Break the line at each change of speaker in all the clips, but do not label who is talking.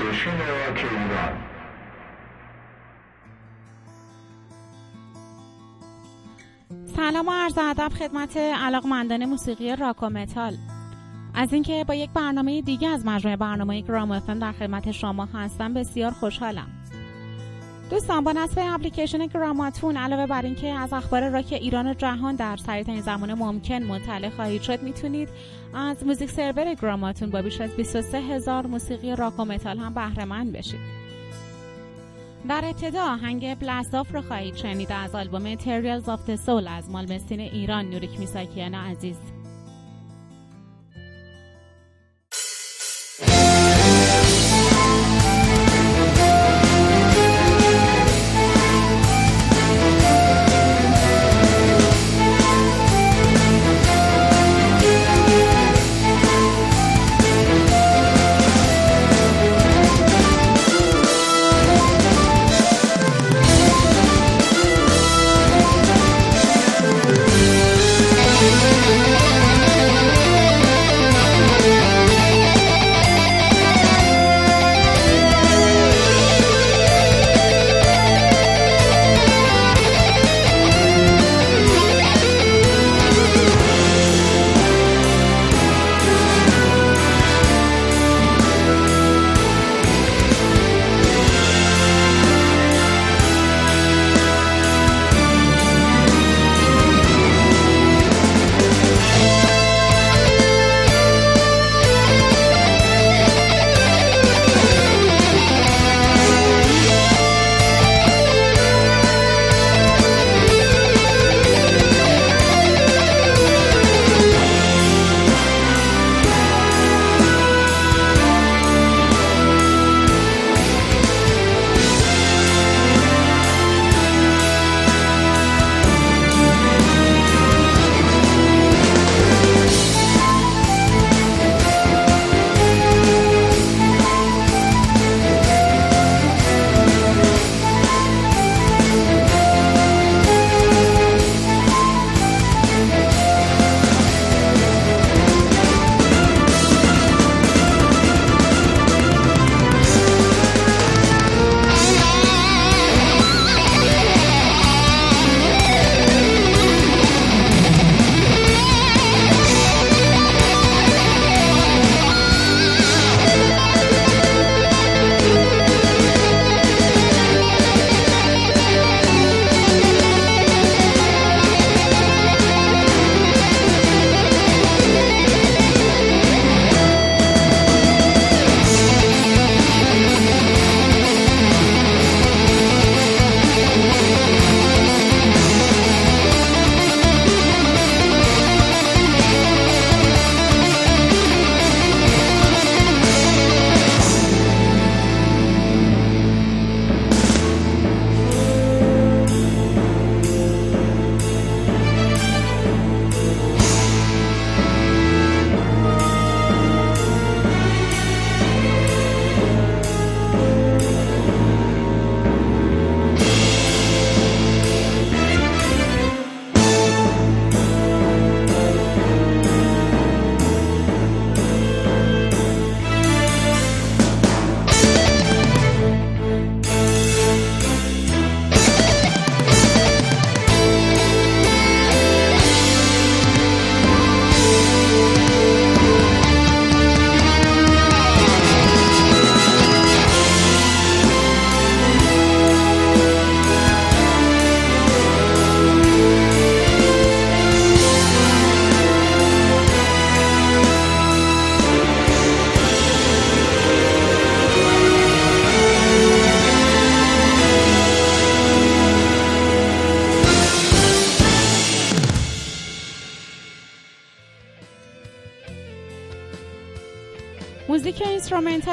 station راک ایران
سلام و عرض ادب خدمت علاقمندان موسیقی راک و متال. از اینکه با یک برنامه دیگه از مجموعه برنامه گرام در خدمت شما هستم بسیار خوشحالم. دوستان با نصب اپلیکیشن گراماتون علاوه بر اینکه از اخبار راک ایران و جهان در سریعترین زمان ممکن مطلع خواهید شد می‌تونید از music server گراماتون با بیش از 23 هزار موسیقی راک و متال هم بهره بشید. در ابتدا آهنگ Blast Off رو خواهید شنید از آلبوم Trials of Soul از مالمستین ایران نوریک میساکیان عزیز.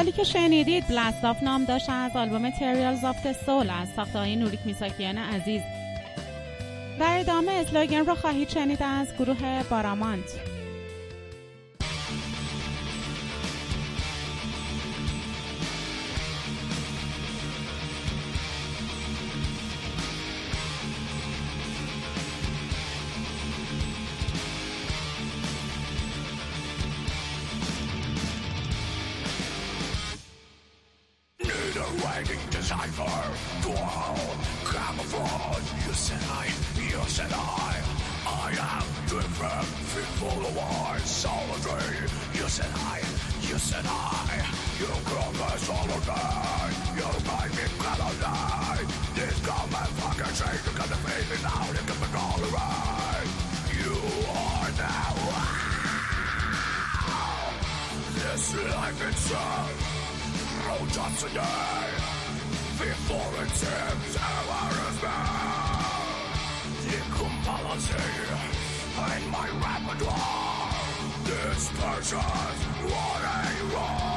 instrumental ی که شنیدید Blast Off نام داشت از آلبوم Trials of Soul از ساخته های نوریک میساکیان عزیز. در ادامه Slogan را خواهید شنید از گروه بارامانت.
survivor to all camouflage. You said I, you said I, I am different, faithful award, solitary. You said I, you said I, you call me solitary. You made me colonized. This government fucking shit, you can defeat me now, you can be tolerant. You are now. This life itself, oh, just a before it seems ever as bad. Decompolicy in my repertoire. This person's what a wrong.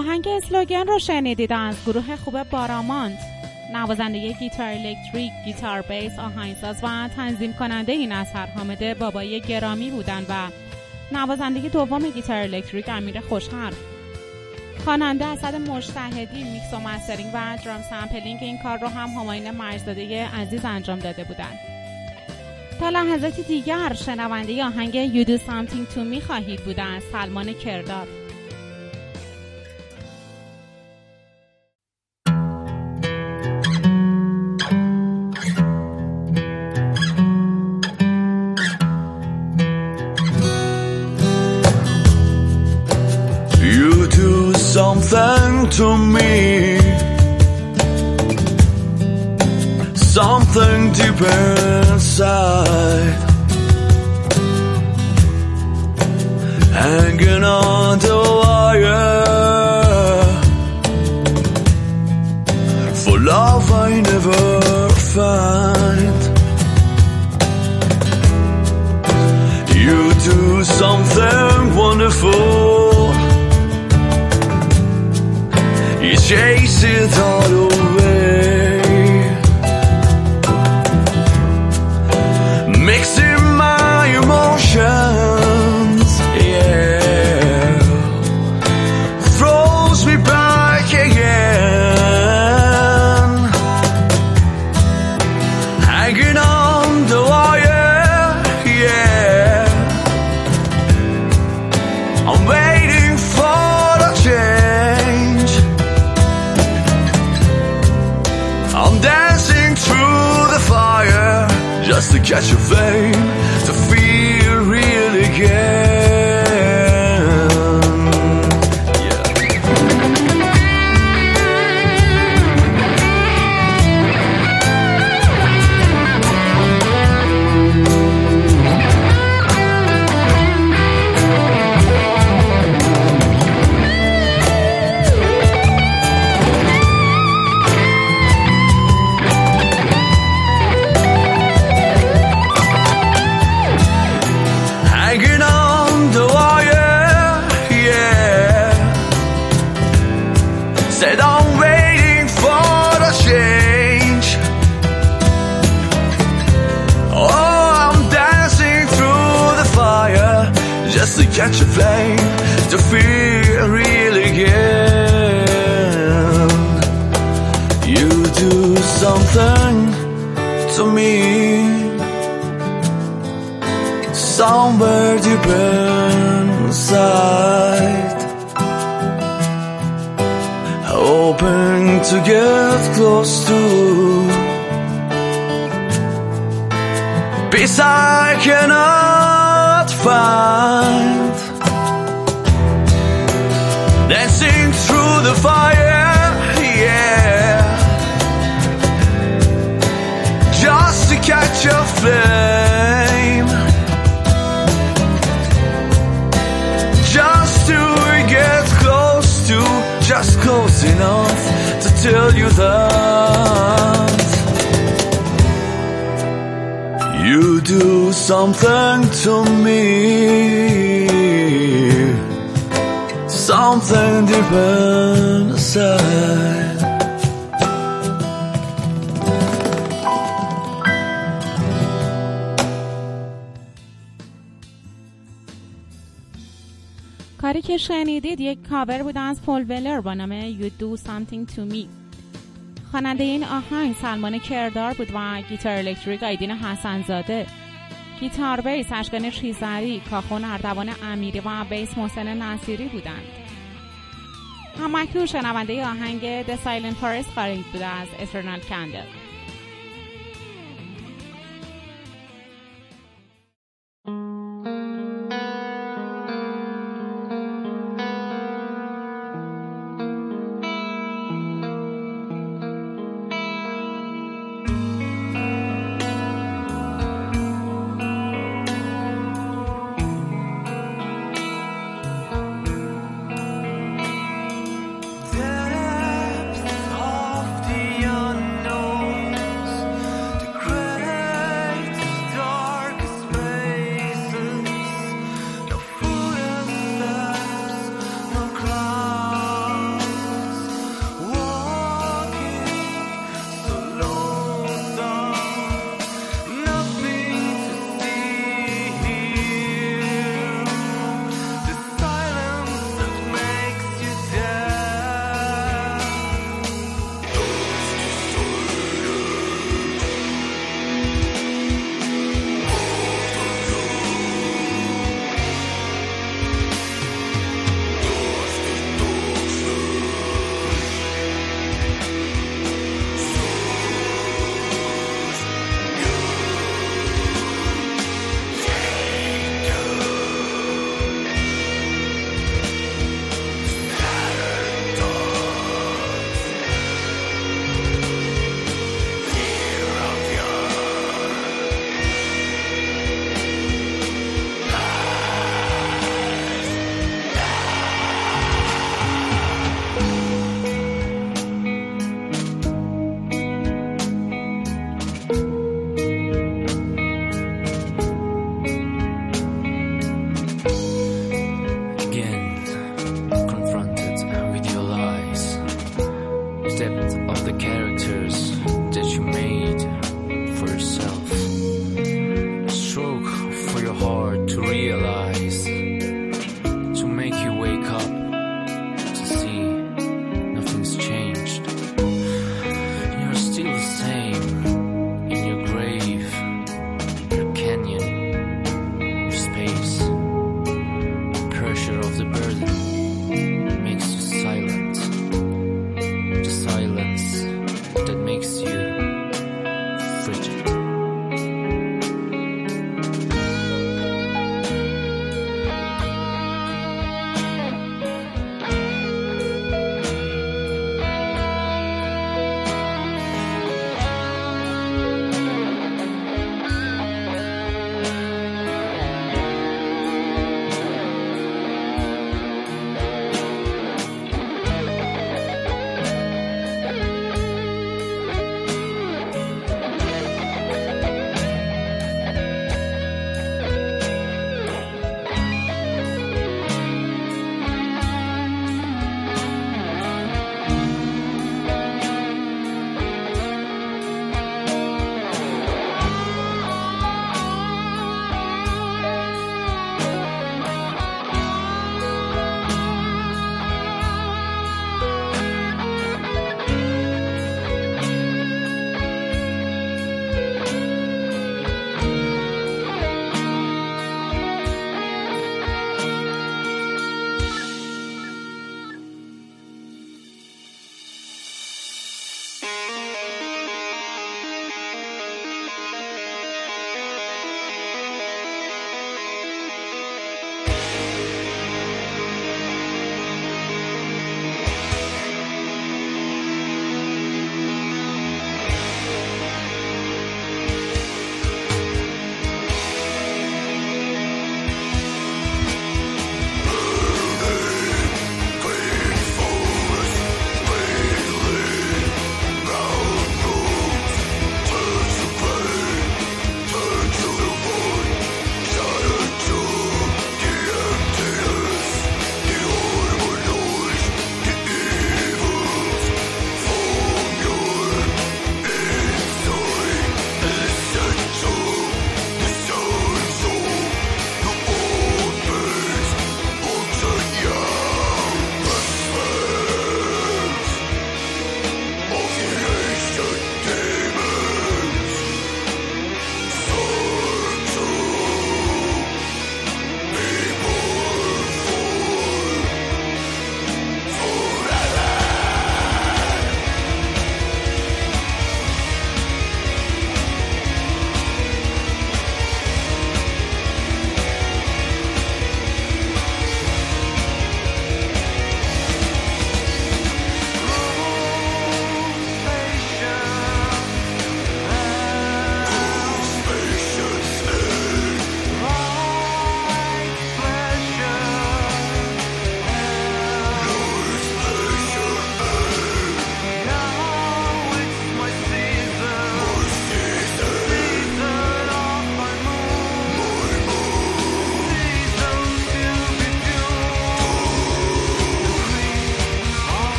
آهنگ Slogan رو شنیدید از گروه خوب بارامانت. نوازنده گیتار الکتریک، گیتار بیس، آهنگساز و تنظیم کننده این اثر حامد بابای گرامی بودن و نوازنده دوم گیتار الکتریک امیر خوشحرف خواننده اسد مجتهدی میکس و mastering و drum sampling این کار رو هم همایون مجدزاده عزیز انجام داده بودند. تا لحظاتی دیگر شنونده آهنگ You Do Something To Me خواهید بود از سلمان کردار.
burn to get close to peace I cannot find. Dancing through the fire, yeah. Just to catch a flame. just to get close to, just close enough tell you that you do something to me, something deep inside.
که شنیدید یک کاور بود از پول ولر با نام You Do Something To Me. خواننده این آهنگ سلمان کردار بود و گیتار الکتریک آیدین حسنزاده. گیتار بیس اشکان چیزری کاخون اردوان امیری و بیس محسن نصیری بودند. همکنون شنونده آهنگ The Silent Forest خارج بوده از Eternal Candle.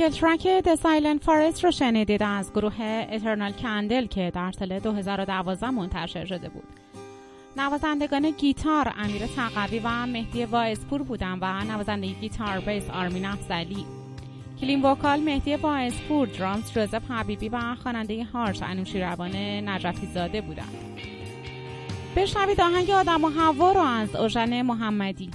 single track The
Silent
Forest رو شنیدید از گروه Eternal Candle که در سال 2012 منتشر شده بود. نوازندگان گیتار امیر تقوی و مهدی وایسپور بودن و نوازنده گیتار بیس آرمین افضلی clean vocal مهدی وایسپور drums جوزف حبیبی و خواننده harsh انوشیروان نجفی زاده بودند. بشنوید آهنگ آدم و حوا رو از اوژن محمدی.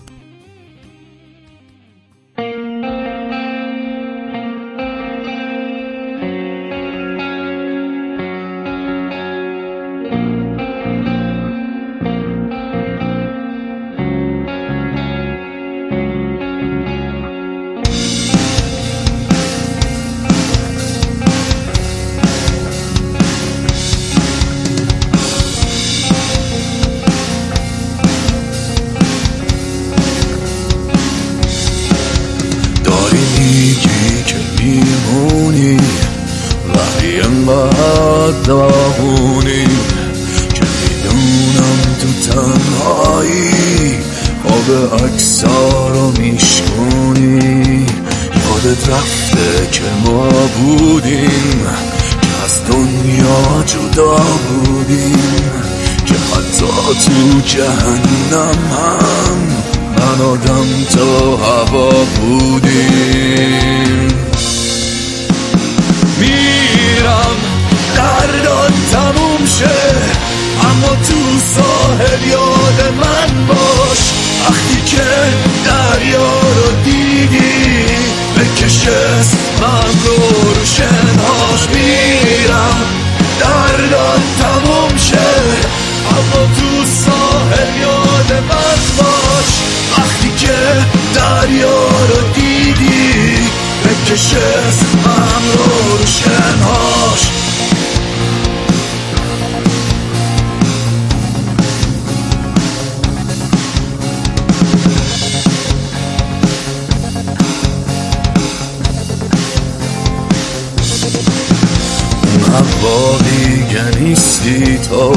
با دیگه نیستی تو.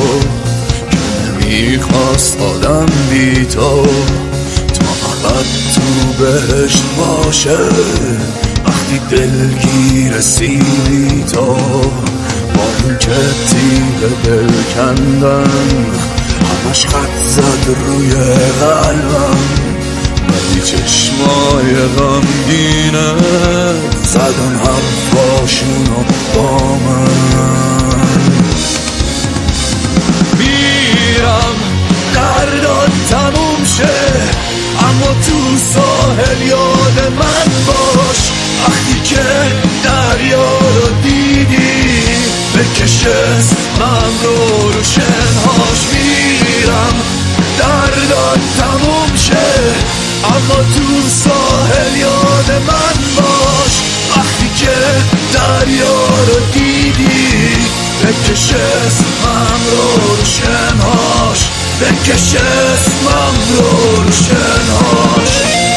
که نمی‌خواست آدم بی تو. تا فقط تو بهشت باشه. وقتی دلگیر سیبی تو. با این که تیغ دل کندن همش خط زد روی قلبم. ولی چشمای غمگینه زدن حرفاشونو با من. میرم قردان تموم شه. اما تو ساحل یاد من باش. وقتی که دریا رو دیدی بکش اسمم رو رو شنهاش میرم. دردان تموم شه. اما تو ساحل یاد من باش. که دریا رو دیدی بکش اسمم رو رو شنهاش بکش اسمم رو رو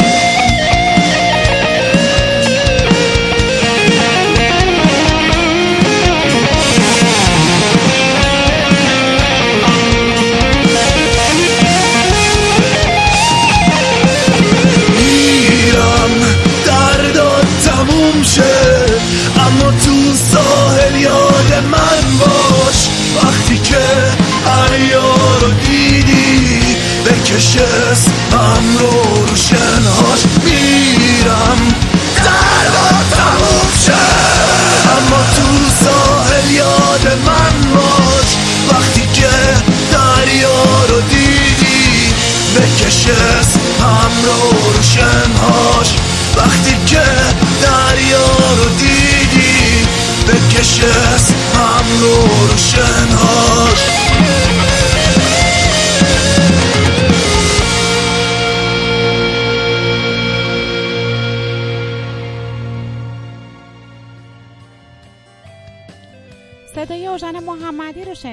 بکش اسمم رو رو شنهاش میرم در تموم شد. اما تو ساحل یاد من باش. وقتی که دریا رو دیدی بکش اسمم رو رو شنهاش. وقتی که دریا رو دیدی بکش اسمم رو رو شنهاش.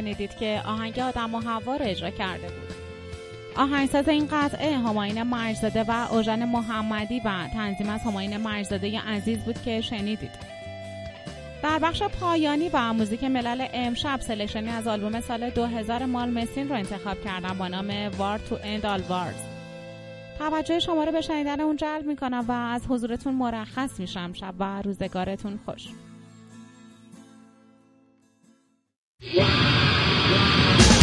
شنیدید که آهنگ آدم و هوا رو اجرا کرده بود. آهنگساز این قطعه هماین مرزاده و اوژن محمدی و تنظیم از هماین مرزاده عزیز بود که شنیدید. در بخش پایانی و موزیک ملل امشب selection ی از آلبوم سال 2000 مالمستین رو انتخاب کردم با نام War to End All Wars توجه شما رو به شنیدن اون جلب می‌کنم و از حضورتون مرخص میشم. شب و روزگارتون خوش.
Yeah.